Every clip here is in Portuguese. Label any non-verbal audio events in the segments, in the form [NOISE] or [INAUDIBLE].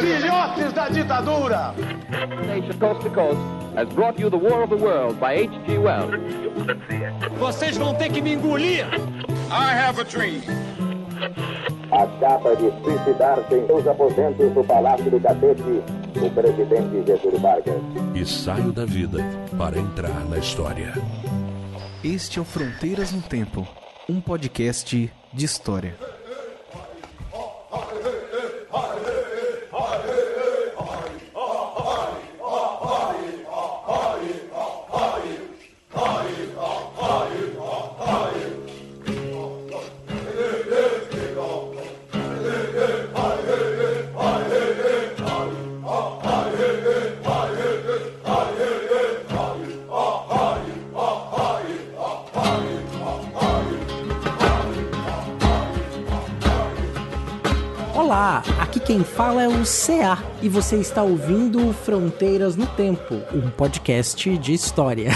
Filhotes da ditadura! Nation Coast to Coast has brought you The War of the World by H.G. Wells. Vocês vão ter que me engolir! I have a dream. Acaba de suicidar-se em seus aposentos do Palácio do Catete o presidente Getúlio Vargas. E saio da vida para entrar na história. Este é o Fronteiras no Tempo, um podcast de história. Olá, aqui quem fala é o CA e você está ouvindo Fronteiras no Tempo, um podcast de história.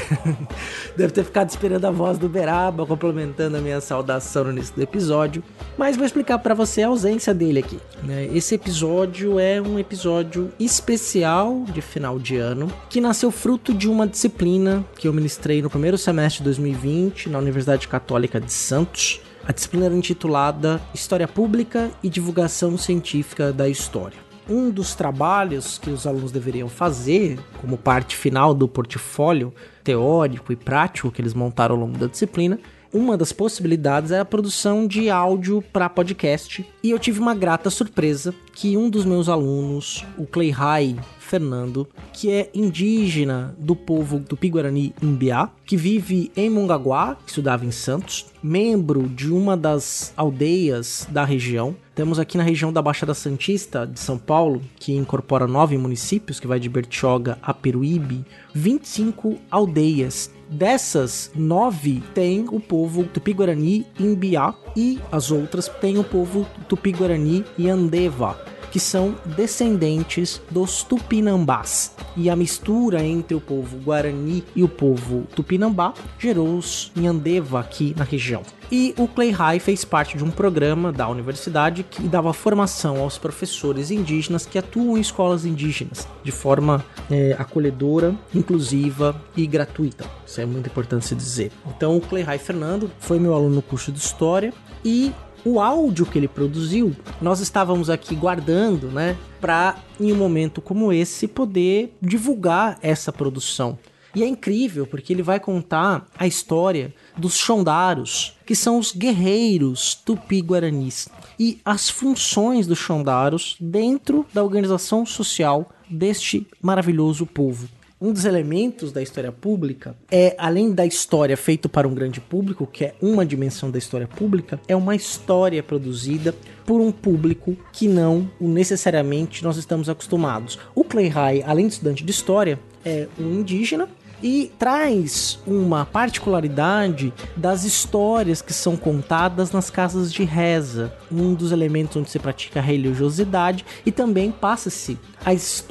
[LAUGHS] Deve ter ficado esperando a voz do Beraba complementando a minha saudação no início do episódio, mas vou explicar para você a ausência dele aqui. né? Esse episódio é um episódio especial de final de ano que nasceu fruto de uma disciplina que eu ministrei no primeiro semestre de 2020 na Universidade Católica de Santos. A disciplina era intitulada História Pública e Divulgação Científica da História. Um dos trabalhos que os alunos deveriam fazer, como parte final do portfólio teórico e prático que eles montaram ao longo da disciplina, uma das possibilidades era a produção de áudio para podcast. E eu tive uma grata surpresa que um dos meus alunos, o Cleihai Fernando, que é indígena do povo do Piguarani Imbiá, que vive em Mongaguá, que estudava em Santos, membro de uma das aldeias da região. Temos aqui na região da Baixada Santista de São Paulo, que incorpora nove municípios, que vai de Bertioga a Peruíbe, 25 aldeias Dessas, nove tem o povo Tupi-Guarani Imbiá e as outras tem o povo Tupi-Guarani Yandeva, que são descendentes dos Tupinambás. E a mistura entre o povo Guarani e o povo Tupinambá gerou os Yandeva aqui na região. E o Clay High fez parte de um programa da universidade que dava formação aos professores indígenas que atuam em escolas indígenas de forma é, acolhedora, inclusiva e gratuita. Isso é muito importante se dizer. Então, o Clay High Fernando foi meu aluno no curso de História e o áudio que ele produziu, nós estávamos aqui guardando, né, para em um momento como esse poder divulgar essa produção. E é incrível porque ele vai contar a história dos Xondaros, que são os guerreiros tupi-guaranis, e as funções dos Xondaros dentro da organização social deste maravilhoso povo. Um dos elementos da história pública é, além da história feita para um grande público, que é uma dimensão da história pública, é uma história produzida por um público que não necessariamente nós estamos acostumados. O Clay High, além de estudante de história, é um indígena e traz uma particularidade das histórias que são contadas nas casas de reza, um dos elementos onde se pratica a religiosidade e também passa-se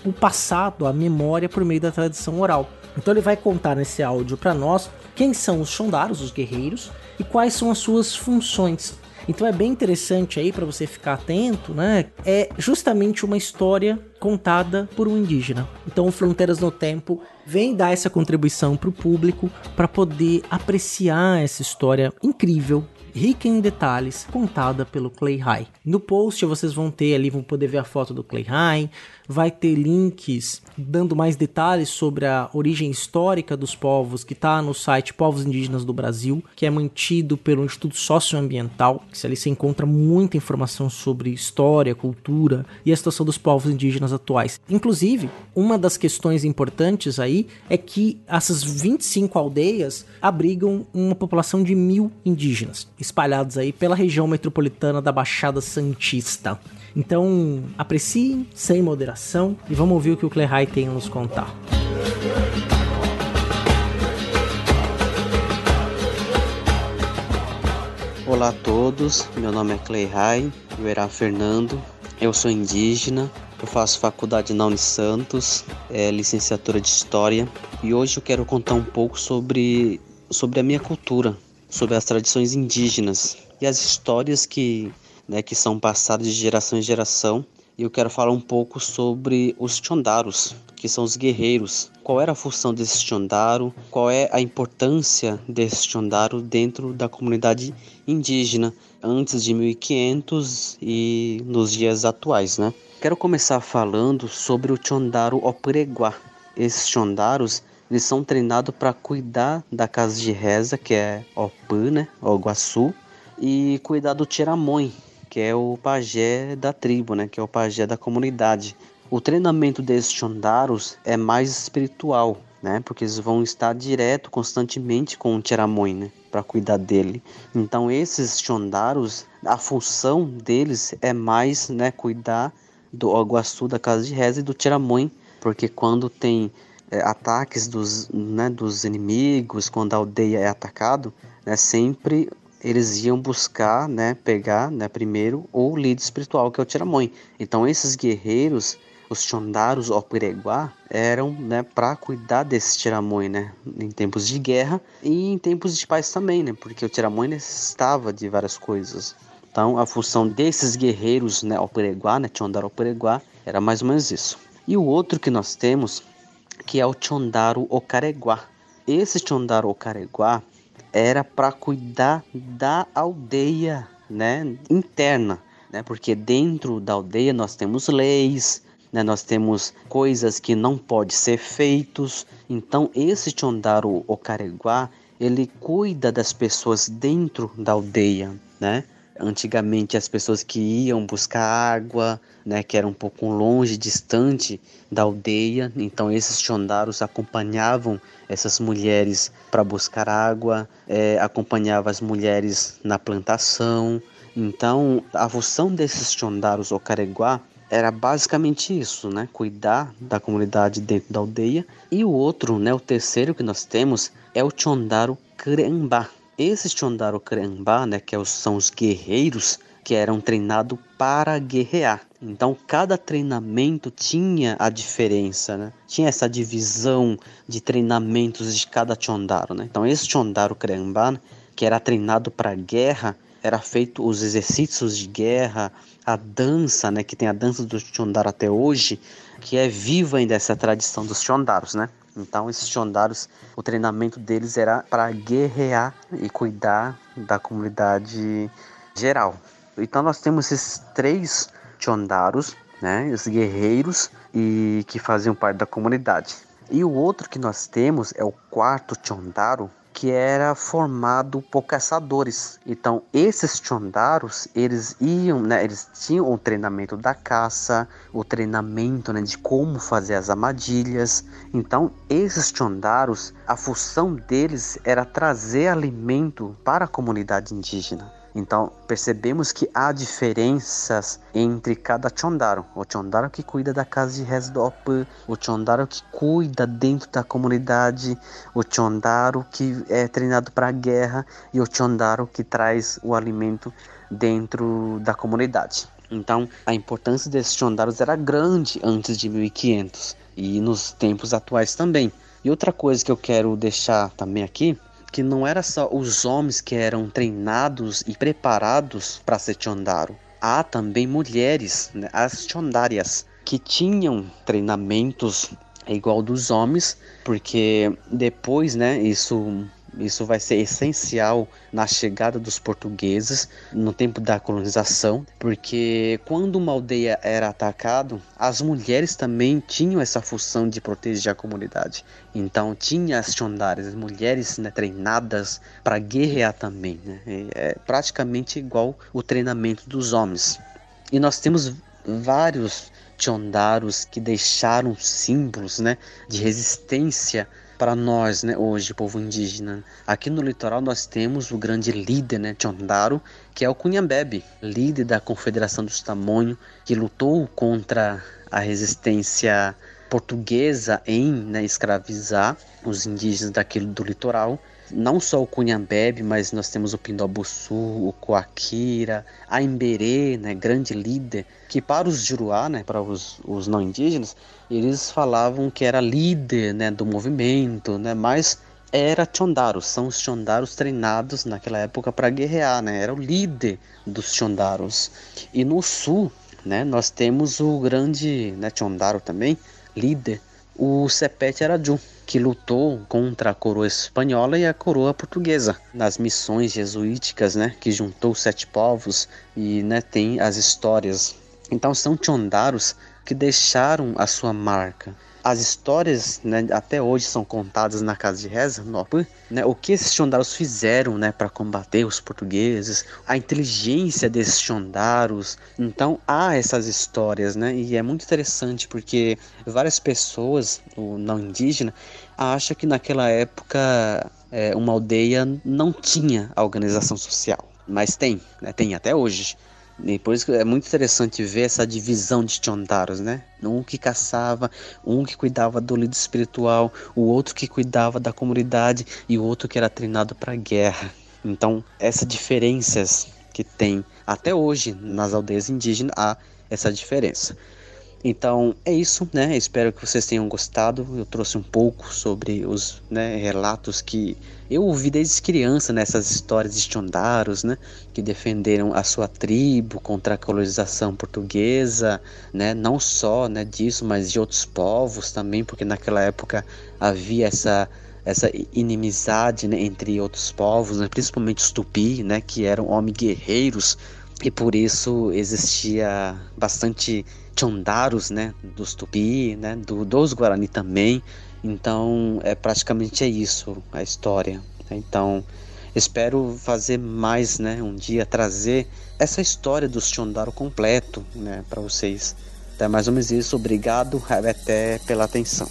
o passado, a memória por meio da tradição oral. Então ele vai contar nesse áudio para nós quem são os Xondaros, os guerreiros, e quais são as suas funções. Então é bem interessante aí para você ficar atento, né? É justamente uma história contada por um indígena. Então Fronteiras no Tempo vem dar essa contribuição para o público para poder apreciar essa história incrível rica em detalhes, contada pelo Clay High. No post vocês vão ter ali, vão poder ver a foto do Clay High, vai ter links dando mais detalhes sobre a origem histórica dos povos, que está no site Povos Indígenas do Brasil, que é mantido pelo Instituto Socioambiental, que ali se encontra muita informação sobre história, cultura e a situação dos povos indígenas atuais. Inclusive, uma das questões importantes aí é que essas 25 aldeias abrigam uma população de mil indígenas, espalhados aí pela região metropolitana da Baixada Santista. Então, apreciem sem moderação e vamos ouvir o que o Clehai tem a nos contar. Olá a todos, meu nome é Cleihai Verá Fernando, eu sou indígena, eu faço faculdade na Unisantos, é licenciatura de História e hoje eu quero contar um pouco sobre, sobre a minha cultura, sobre as tradições indígenas e as histórias que, né, que são passadas de geração em geração. E eu quero falar um pouco sobre os Chondaros, que são os guerreiros. Qual era a função desse Chondaro? Qual é a importância desse Chondaro dentro da comunidade indígena antes de 1500 e nos dias atuais, né? Quero começar falando sobre o Chondaro Opereguá. Esses Chondaros, eles são treinados para cuidar da casa de reza, que é Opã, né, Oguaçu, e cuidar do Tiramõe, que é o pajé da tribo, né, que é o pajé da comunidade. O treinamento desses Chondaros é mais espiritual, né, porque eles vão estar direto, constantemente com o Tiramõe, né, para cuidar dele. Então esses Chondaros, a função deles é mais, né, cuidar do Oguaçu, da casa de reza e do Tiramõe, porque quando tem é, ataques dos, né, dos inimigos, quando a aldeia é atacado, né, sempre eles iam buscar, né, pegar, né, primeiro o líder espiritual que é o Tiramõe. Então esses guerreiros, os Chondaros ou Pireguá, eram, né, para cuidar desse Tiramõe, né, em tempos de guerra e em tempos de paz também, né, porque o Tiramõe necessitava de várias coisas. Então a função desses guerreiros, né, Opereguá, né, Chondaro Opereguá, era mais ou menos isso. E o outro que nós temos que é o Chondaro Ocareguá. Esse Chondaro Ocareguá era para cuidar da aldeia, né, interna, né? Porque dentro da aldeia nós temos leis, né? Nós temos coisas que não pode ser feitos. Então esse Chondaro Ocareguá, ele cuida das pessoas dentro da aldeia, né? Antigamente as pessoas que iam buscar água, né, que era um pouco longe, distante da aldeia, então esses chondaros acompanhavam essas mulheres para buscar água, é, acompanhavam as mulheres na plantação. Então a função desses chondaros ou careguá era basicamente isso, né? Cuidar da comunidade dentro da aldeia. E o outro, né? O terceiro que nós temos é o Chondaro Crembá. Esses Chondaro Kremba, né, que é são os guerreiros que eram treinados para guerrear. Então, cada treinamento tinha a diferença, né? Tinha essa divisão de treinamentos de cada Chondaro, né? Então, esse Chondaro Kremba, que era treinado para guerra, era feito os exercícios de guerra, a dança, né, que tem a dança do Chondaro até hoje, que é viva ainda essa tradição dos Chondaros, né? Então, esses chondaros, o treinamento deles era para guerrear e cuidar da comunidade geral. Então, nós temos esses três chondaros, né, os guerreiros e que faziam parte da comunidade. E o outro que nós temos é o quarto chondaro, que era formado por caçadores. Então, esses chondaros, eles iam, né, eles tinham o treinamento da caça, o treinamento né, de como fazer as armadilhas. Então, esses chondaros, a função deles era trazer alimento para a comunidade indígena. Então percebemos que há diferenças entre cada chondaro. O chondaro que cuida da casa de Resdop, o chondaro que cuida dentro da comunidade, o chondaro que é treinado para a guerra e o chondaro que traz o alimento dentro da comunidade. Então a importância desses chondaros era grande antes de 1500 e nos tempos atuais também. E outra coisa que eu quero deixar também aqui que não era só os homens que eram treinados e preparados para ser chondaro. Há também mulheres, né, as chondárias, que tinham treinamentos igual dos homens, porque depois, né, isso isso vai ser essencial na chegada dos portugueses no tempo da colonização, porque quando uma aldeia era atacada, as mulheres também tinham essa função de proteger a comunidade. Então tinha as chondares, as mulheres né, treinadas para guerrear também. Né? É praticamente igual o treinamento dos homens. E nós temos vários chondaros que deixaram símbolos né, de resistência para nós, né, hoje, povo indígena. Aqui no litoral nós temos o grande líder, né, Chondaro, que é o Cunhambebe, líder da Confederação dos Tamonho, que lutou contra a resistência portuguesa em né, escravizar os indígenas daquele do litoral não só o Cunhambebe, mas nós temos o Pindobuçu, o Coaquira, a Emberê, né, grande líder, que para os Juruá, né, para os, os não indígenas, eles falavam que era líder né, do movimento, né, mas era Chondaros, são os Chondaros treinados naquela época para guerrear, né? Era o líder dos Chondaros. E no sul, né, nós temos o grande, né, Chondaro também, líder, o Sepete Araju, que lutou contra a coroa espanhola e a coroa portuguesa nas missões jesuíticas, né, que juntou sete povos e, né, tem as histórias. Então são Chondaros que deixaram a sua marca as histórias né, até hoje são contadas na casa de reza, no, né, o que esses chondaros fizeram né, para combater os portugueses, a inteligência desses chondaros. Então há essas histórias, né, e é muito interessante porque várias pessoas, o não indígena, acham que naquela época é, uma aldeia não tinha organização social, mas tem, né, tem até hoje. E por isso que é muito interessante ver essa divisão de Chondaros, né? Um que caçava, um que cuidava do líder espiritual, o outro que cuidava da comunidade e o outro que era treinado para guerra. Então, essas diferenças que tem até hoje nas aldeias indígenas há essa diferença. Então é isso, né? Espero que vocês tenham gostado. Eu trouxe um pouco sobre os né, relatos que eu ouvi desde criança nessas histórias de Chondaros, né? Que defenderam a sua tribo contra a colonização portuguesa, né? Não só né, disso, mas de outros povos também, porque naquela época havia essa essa inimizade né, entre outros povos, né, principalmente os tupi, né, que eram homens guerreiros e por isso existia bastante Chondaros, né, dos Tupi, né, do, dos Guarani também. Então, é praticamente é isso a história. Então, espero fazer mais, né, um dia trazer essa história dos Chondaro completo, né, para vocês. Então, é mais ou menos isso. Obrigado, até pela atenção.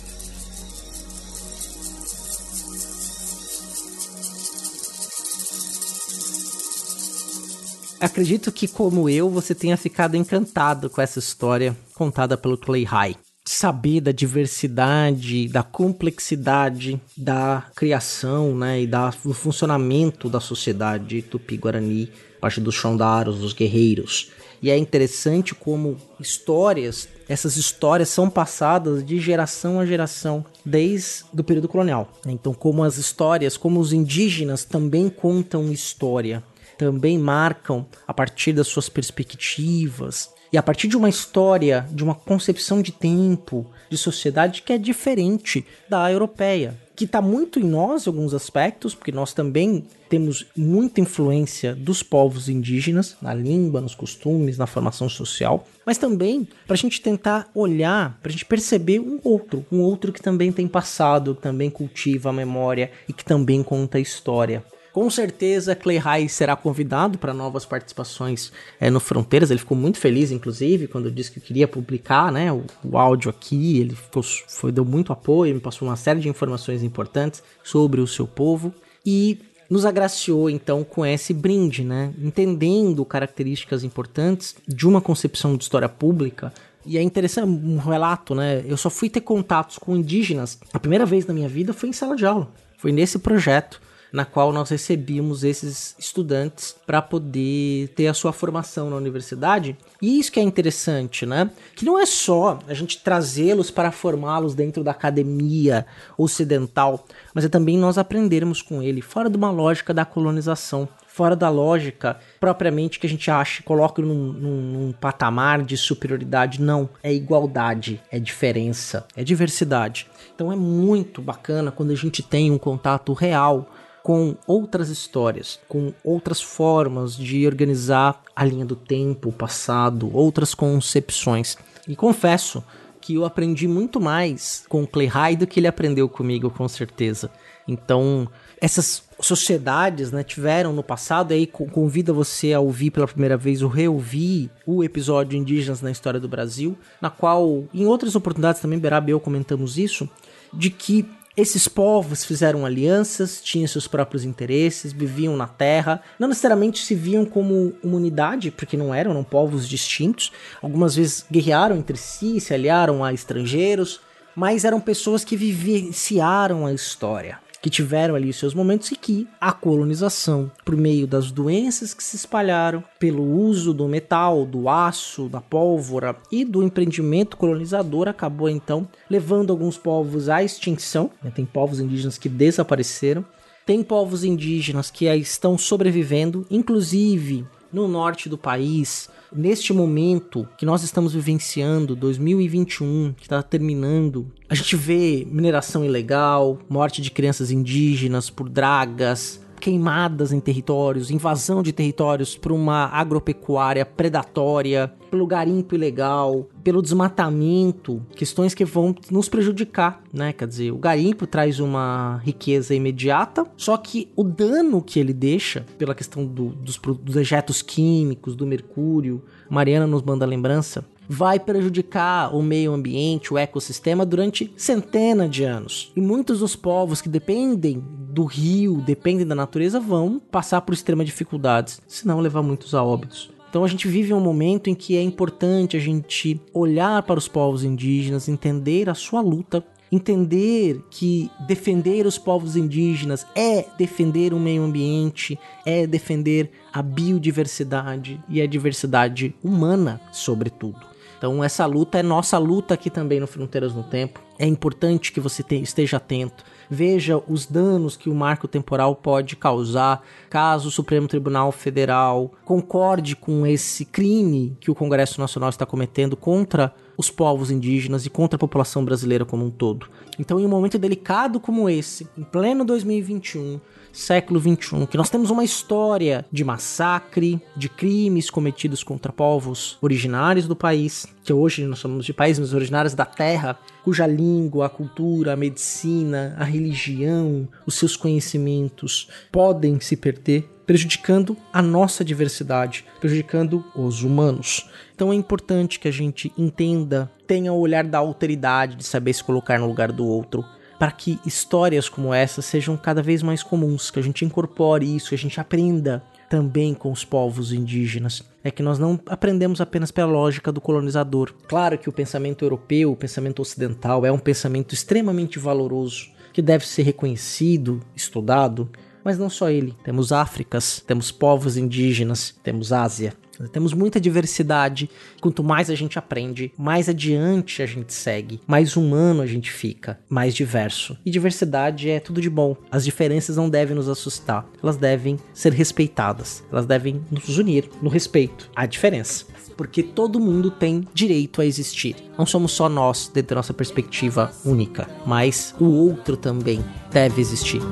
Acredito que, como eu, você tenha ficado encantado com essa história contada pelo Clay High. Saber da diversidade, da complexidade da criação né, e da, do funcionamento da sociedade tupi-guarani, parte dos Xondaros, dos guerreiros. E é interessante como histórias, essas histórias são passadas de geração a geração, desde o período colonial. Então, como as histórias, como os indígenas também contam história também marcam a partir das suas perspectivas e a partir de uma história, de uma concepção de tempo, de sociedade que é diferente da europeia, que está muito em nós em alguns aspectos, porque nós também temos muita influência dos povos indígenas na língua, nos costumes, na formação social, mas também para a gente tentar olhar, para a gente perceber um outro, um outro que também tem passado, que também cultiva a memória e que também conta a história. Com certeza, Clay High será convidado para novas participações é, no Fronteiras. Ele ficou muito feliz, inclusive, quando disse que queria publicar né, o, o áudio aqui. Ele ficou, foi, deu muito apoio, me passou uma série de informações importantes sobre o seu povo. E nos agraciou então com esse brinde, né? Entendendo características importantes de uma concepção de história pública. E é interessante um relato, né? Eu só fui ter contatos com indígenas. A primeira vez na minha vida foi em sala de aula. Foi nesse projeto na qual nós recebíamos esses estudantes para poder ter a sua formação na universidade. E isso que é interessante, né? Que não é só a gente trazê-los para formá-los dentro da academia ocidental, mas é também nós aprendermos com ele fora de uma lógica da colonização, fora da lógica propriamente que a gente acha, coloca num, num, num, patamar de superioridade. Não, é igualdade, é diferença, é diversidade. Então é muito bacana quando a gente tem um contato real com outras histórias, com outras formas de organizar a linha do tempo, o passado, outras concepções. E confesso que eu aprendi muito mais com o Clay High do que ele aprendeu comigo, com certeza. Então, essas sociedades né, tiveram no passado, e aí convida você a ouvir pela primeira vez ou reouvir o episódio Indígenas na História do Brasil, na qual, em outras oportunidades também, Beraba e eu comentamos isso, de que esses povos fizeram alianças, tinham seus próprios interesses, viviam na terra, não necessariamente se viam como uma unidade, porque não eram, eram povos distintos. Algumas vezes guerrearam entre si, se aliaram a estrangeiros, mas eram pessoas que vivenciaram a história. Que tiveram ali seus momentos e que a colonização, por meio das doenças que se espalharam, pelo uso do metal, do aço, da pólvora e do empreendimento colonizador, acabou então levando alguns povos à extinção. Né? Tem povos indígenas que desapareceram, tem povos indígenas que estão sobrevivendo, inclusive no norte do país, neste momento que nós estamos vivenciando, 2021, que está terminando, a gente vê mineração ilegal, morte de crianças indígenas por dragas, queimadas em territórios, invasão de territórios por uma agropecuária predatória, pelo garimpo ilegal, pelo desmatamento, questões que vão nos prejudicar, né? Quer dizer, o garimpo traz uma riqueza imediata, só que o dano que ele deixa pela questão do, dos, dos químicos, do mercúrio, Mariana nos manda lembrança, vai prejudicar o meio ambiente, o ecossistema durante centenas de anos. E muitos dos povos que dependem do rio, dependem da natureza, vão passar por extremas dificuldades, senão levar muitos a óbitos. Então a gente vive um momento em que é importante a gente olhar para os povos indígenas, entender a sua luta, entender que defender os povos indígenas é defender o meio ambiente, é defender a biodiversidade e a diversidade humana, sobretudo. Então essa luta é nossa luta aqui também no Fronteiras no Tempo. É importante que você esteja atento. Veja os danos que o marco temporal pode causar caso o Supremo Tribunal Federal concorde com esse crime que o Congresso Nacional está cometendo contra os povos indígenas e contra a população brasileira como um todo. Então, em um momento delicado como esse, em pleno 2021, século 21, que nós temos uma história de massacre, de crimes cometidos contra povos originários do país, que hoje nós chamamos de países originários da terra, cuja língua, a cultura, a medicina, a religião, os seus conhecimentos podem se perder, prejudicando a nossa diversidade, prejudicando os humanos. Então é importante que a gente entenda, tenha o olhar da alteridade, de saber se colocar no lugar do outro, para que histórias como essa sejam cada vez mais comuns, que a gente incorpore isso, que a gente aprenda também com os povos indígenas. É que nós não aprendemos apenas pela lógica do colonizador. Claro que o pensamento europeu, o pensamento ocidental, é um pensamento extremamente valoroso, que deve ser reconhecido, estudado, mas não só ele. Temos Áfricas, temos povos indígenas, temos Ásia. Temos muita diversidade. Quanto mais a gente aprende, mais adiante a gente segue, mais humano a gente fica, mais diverso. E diversidade é tudo de bom. As diferenças não devem nos assustar, elas devem ser respeitadas, elas devem nos unir no respeito à diferença. Porque todo mundo tem direito a existir. Não somos só nós, dentro da nossa perspectiva única, mas o outro também deve existir.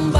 quando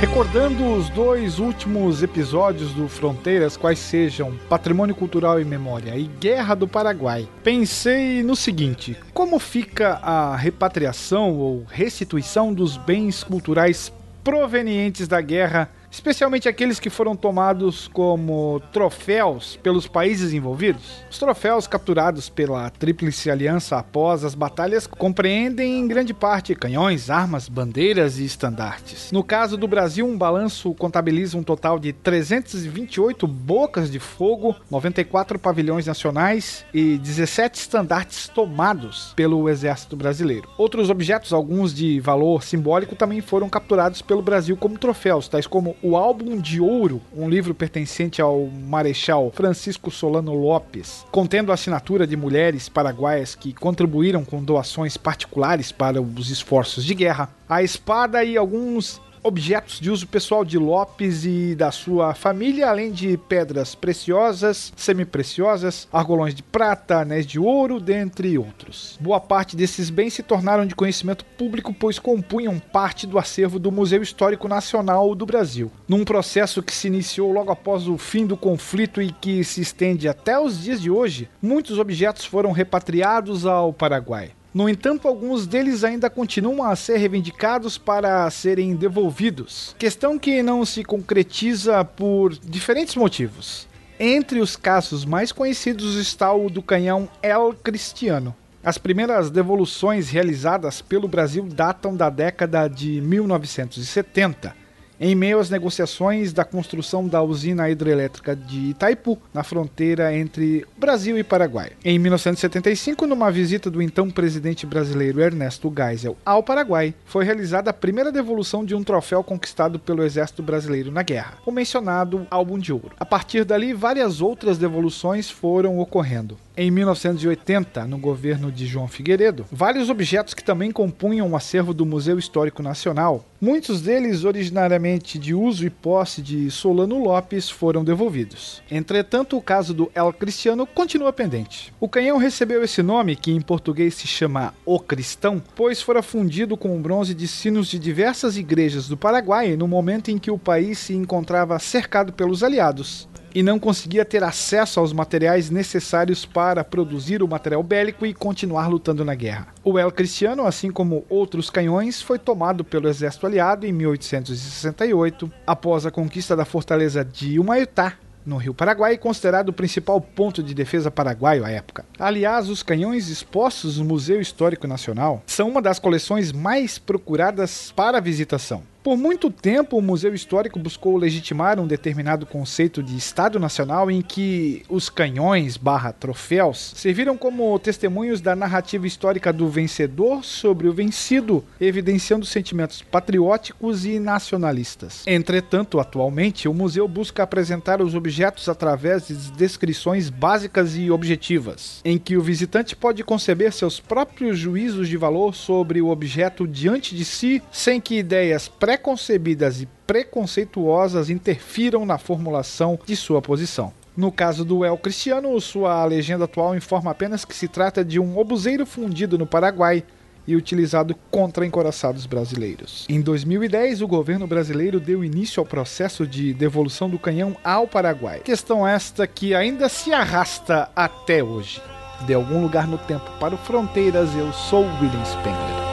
Recordando os dois últimos episódios do Fronteiras, quais sejam Patrimônio Cultural e Memória e Guerra do Paraguai, pensei no seguinte: como fica a repatriação ou restituição dos bens culturais provenientes da guerra especialmente aqueles que foram tomados como troféus pelos países envolvidos. Os troféus capturados pela Tríplice Aliança após as batalhas compreendem em grande parte canhões, armas, bandeiras e estandartes. No caso do Brasil, um balanço contabiliza um total de 328 bocas de fogo, 94 pavilhões nacionais e 17 estandartes tomados pelo Exército Brasileiro. Outros objetos, alguns de valor simbólico, também foram capturados pelo Brasil como troféus, tais como o Álbum de Ouro, um livro pertencente ao Marechal Francisco Solano Lopes, contendo a assinatura de mulheres paraguaias que contribuíram com doações particulares para os esforços de guerra, a espada e alguns objetos de uso pessoal de Lopes e da sua família, além de pedras preciosas, semi-preciosas, argolões de prata, anéis de ouro, dentre outros. Boa parte desses bens se tornaram de conhecimento público, pois compunham parte do acervo do Museu Histórico Nacional do Brasil. Num processo que se iniciou logo após o fim do conflito e que se estende até os dias de hoje, muitos objetos foram repatriados ao Paraguai. No entanto, alguns deles ainda continuam a ser reivindicados para serem devolvidos, questão que não se concretiza por diferentes motivos. Entre os casos mais conhecidos está o do canhão El Cristiano. As primeiras devoluções realizadas pelo Brasil datam da década de 1970 em meio às negociações da construção da usina hidrelétrica de Itaipu, na fronteira entre Brasil e Paraguai. Em 1975, numa visita do então presidente brasileiro Ernesto Geisel ao Paraguai, foi realizada a primeira devolução de um troféu conquistado pelo exército brasileiro na guerra, o mencionado Álbum de Ouro. A partir dali, várias outras devoluções foram ocorrendo em 1980, no governo de João Figueiredo, vários objetos que também compunham o acervo do Museu Histórico Nacional, muitos deles originariamente de uso e posse de Solano Lopes, foram devolvidos. Entretanto, o caso do El Cristiano continua pendente. O canhão recebeu esse nome, que em português se chama O Cristão, pois fora fundido com o bronze de sinos de diversas igrejas do Paraguai no momento em que o país se encontrava cercado pelos aliados e não conseguia ter acesso aos materiais necessários para produzir o material bélico e continuar lutando na guerra. O El Cristiano, assim como outros canhões, foi tomado pelo exército aliado em 1868, após a conquista da fortaleza de Humaitá, no Rio Paraguai, considerado o principal ponto de defesa paraguaio à época. Aliás, os canhões expostos no Museu Histórico Nacional são uma das coleções mais procuradas para visitação. Por muito tempo, o Museu Histórico buscou legitimar um determinado conceito de Estado Nacional em que os canhões barra troféus serviram como testemunhos da narrativa histórica do vencedor sobre o vencido, evidenciando sentimentos patrióticos e nacionalistas. Entretanto, atualmente, o museu busca apresentar os objetos através de descrições básicas e objetivas, em que o visitante pode conceber seus próprios juízos de valor sobre o objeto diante de si, sem que ideias pré preconcebidas e preconceituosas interfiram na formulação de sua posição. No caso do El Cristiano, sua legenda atual informa apenas que se trata de um obuseiro fundido no Paraguai e utilizado contra encoraçados brasileiros. Em 2010, o governo brasileiro deu início ao processo de devolução do canhão ao Paraguai. Questão esta que ainda se arrasta até hoje. De algum lugar no tempo para o Fronteiras, eu sou William Spengler.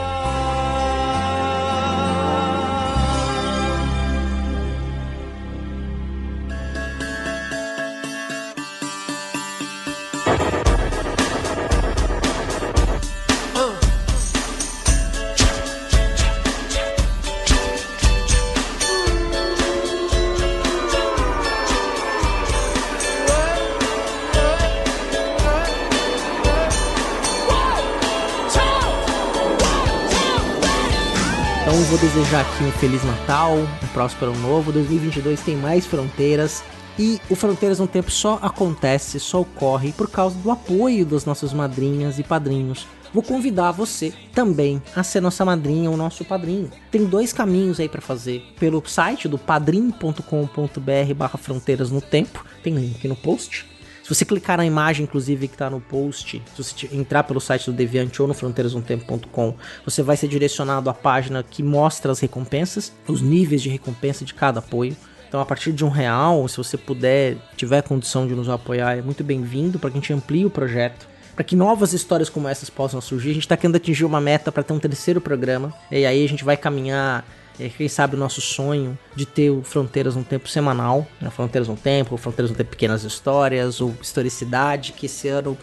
Aqui um Feliz Natal, um próspero ano novo. 2022 tem mais fronteiras. E o Fronteiras no Tempo só acontece, só ocorre por causa do apoio das nossas madrinhas e padrinhos. Vou convidar você também a ser nossa madrinha ou nosso padrinho. Tem dois caminhos aí para fazer. Pelo site do padrim.com.br barra Fronteiras no Tempo, tem link no post Se você clicar na imagem, inclusive, que está no post, se você entrar pelo site do Deviante ou no fronteirasnomtempo.com, você vai ser direcionado à página que mostra as recompensas, os níveis de recompensa de cada apoio. Então, a partir de um real, se você puder, tiver condição de nos apoiar, é muito bem-vindo para que a gente amplie o projeto para que novas histórias como essas possam surgir. A gente está querendo atingir uma meta para ter um terceiro programa. E aí a gente vai caminhar, é, quem sabe, o nosso sonho de ter o Fronteiras no Tempo semanal. Né? Fronteiras no Tempo, Fronteiras no Tempo Pequenas Histórias, ou Historicidade, que esse ano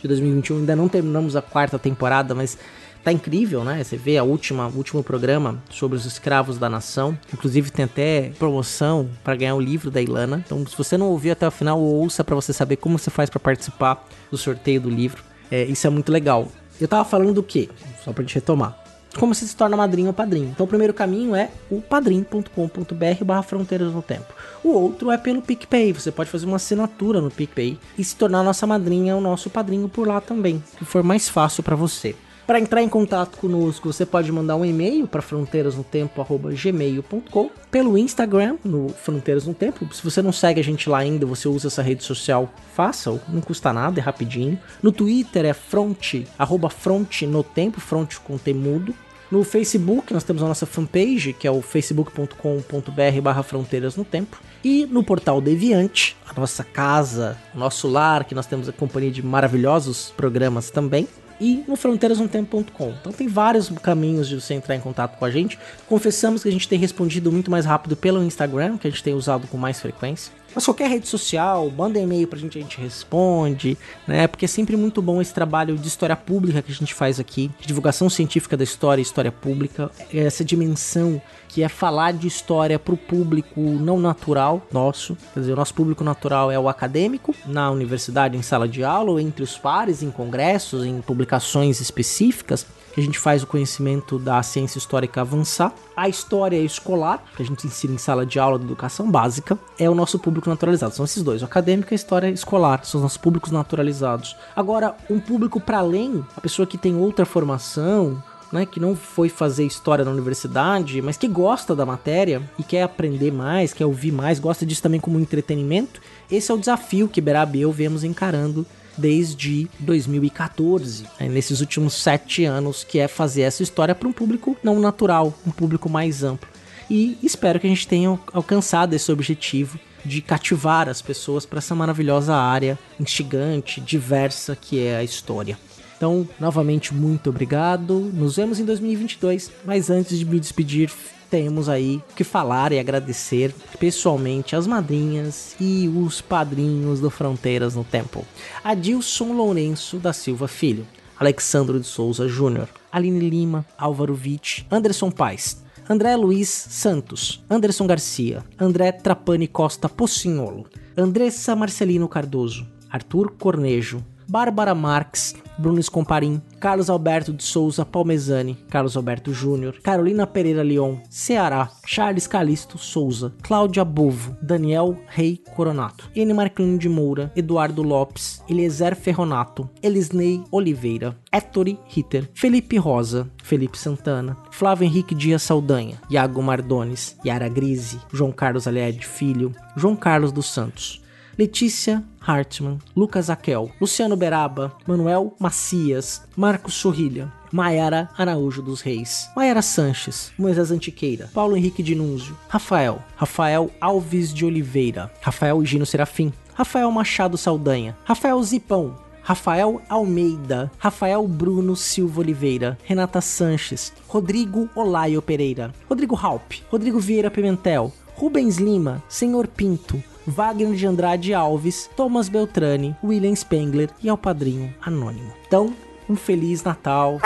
de 2021 ainda não terminamos a quarta temporada, mas tá incrível, né? Você vê a última, o último programa sobre os escravos da nação. Inclusive tem até promoção para ganhar o livro da Ilana. Então, se você não ouviu até o final, ouça para você saber como você faz para participar do sorteio do livro. É, isso é muito legal. Eu tava falando do quê? Só pra gente retomar. Como você se torna madrinho ou padrinho. Então o primeiro caminho é o padrim.com.br barra fronteiras no tempo. O outro é pelo PicPay. Você pode fazer uma assinatura no PicPay e se tornar nossa madrinha ou nosso padrinho por lá também, que for mais fácil para você. Para entrar em contato conosco, você pode mandar um e-mail para fronteirasnotempo@gmail.com, pelo Instagram, no Fronteiras no Tempo. Se você não segue a gente lá ainda, você usa essa rede social, faça, não custa nada, é rapidinho. No Twitter é front, arroba front no tempo, front com temudo. No Facebook, nós temos a nossa fanpage, que é o facebook.com.br barra fronteiras no tempo. E no portal Deviante, a nossa casa, nosso lar, que nós temos a companhia de maravilhosos programas também e no fronteirasnotempo.com. Então tem vários caminhos de você entrar em contato com a gente. Confessamos que a gente tem respondido muito mais rápido pelo Instagram, que a gente tem usado com mais frequência. Mas qualquer rede social, manda e-mail pra gente, a gente responde, né? Porque é sempre muito bom esse trabalho de história pública que a gente faz aqui, de divulgação científica da história e história pública, essa dimensão que é falar de história para o público não natural nosso. Quer dizer, o nosso público natural é o acadêmico, na universidade, em sala de aula, ou entre os pares, em congressos, em publicações específicas que a gente faz o conhecimento da ciência histórica avançar. A história escolar, que a gente ensina em sala de aula de educação básica, é o nosso público naturalizado. São esses dois, o acadêmico e a história escolar, são os nossos públicos naturalizados. Agora, um público para além, a pessoa que tem outra formação, né, que não foi fazer história na universidade, mas que gosta da matéria e quer aprender mais, quer ouvir mais, gosta disso também como entretenimento, esse é o desafio que Berab e eu vemos encarando desde 2014, né, nesses últimos sete anos, que é fazer essa história para um público não natural, um público mais amplo. E espero que a gente tenha alcançado esse objetivo de cativar as pessoas para essa maravilhosa área instigante, diversa que é a história. Então, novamente, muito obrigado. Nos vemos em 2022. Mas antes de me despedir, temos aí que falar e agradecer pessoalmente as madrinhas e os padrinhos do Fronteiras no Tempo. Adilson Lourenço da Silva Filho, Alexandro de Souza Júnior, Aline Lima, Álvaro Witt, Anderson Paes, André Luiz Santos, Anderson Garcia, André Trapani Costa Pocinholo, Andressa Marcelino Cardoso, Arthur Cornejo, Bárbara Marques, Bruno Escomparim, Carlos Alberto de Souza Palmezani, Carlos Alberto Júnior, Carolina Pereira Leon, Ceará, Charles Calisto Souza, Cláudia Bovo, Daniel Rei Coronato, N. Marquinhos de Moura, Eduardo Lopes, Eliezer Ferronato, Elisnei Oliveira, Ettore Ritter, Felipe Rosa, Felipe Santana, Flávio Henrique Dias Saldanha, Iago Mardones, Yara Grise, João Carlos Aliade Filho, João Carlos dos Santos, Letícia Hartmann, Lucas Aquel, Luciano Beraba, Manuel Macias, Marcos Sorrilha, Maiara Araújo dos Reis, Maiara Sanches, Moisés Antiqueira, Paulo Henrique Dinúzio, Rafael, Rafael Alves de Oliveira, Rafael Gino Serafim, Rafael Machado Saldanha, Rafael Zipão, Rafael Almeida, Rafael Bruno Silva Oliveira, Renata Sanches, Rodrigo Olaio Pereira, Rodrigo Halp, Rodrigo Vieira Pimentel, Rubens Lima, Senhor Pinto, Wagner de Andrade Alves, Thomas Beltrani, William Spengler e ao padrinho anônimo. Então, um Feliz Natal.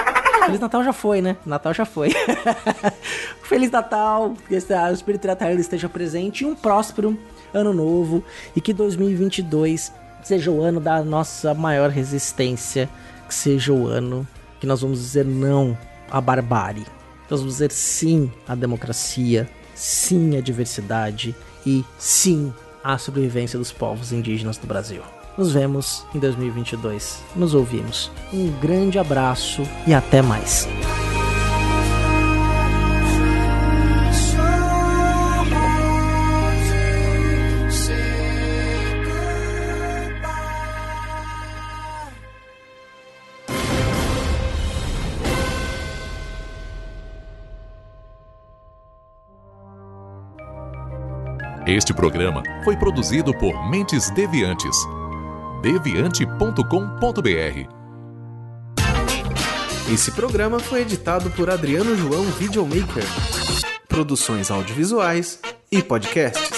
Feliz Natal já foi, né? Natal já foi. [LAUGHS] Feliz Natal, que o Espírito Natal esteja presente e um próspero ano novo e que 2022 seja o ano da nossa maior resistência, que seja o ano que nós vamos dizer não à barbárie. Nós vamos dizer sim à democracia, sim à diversidade e sim à sobrevivência dos povos indígenas do Brasil. Nos vemos em 2022. Nos ouvimos. Um grande abraço e até mais. Este programa foi produzido por Mentes Deviantes. deviante.com.br Esse programa foi editado por Adriano João Videomaker. Produções audiovisuais e podcasts.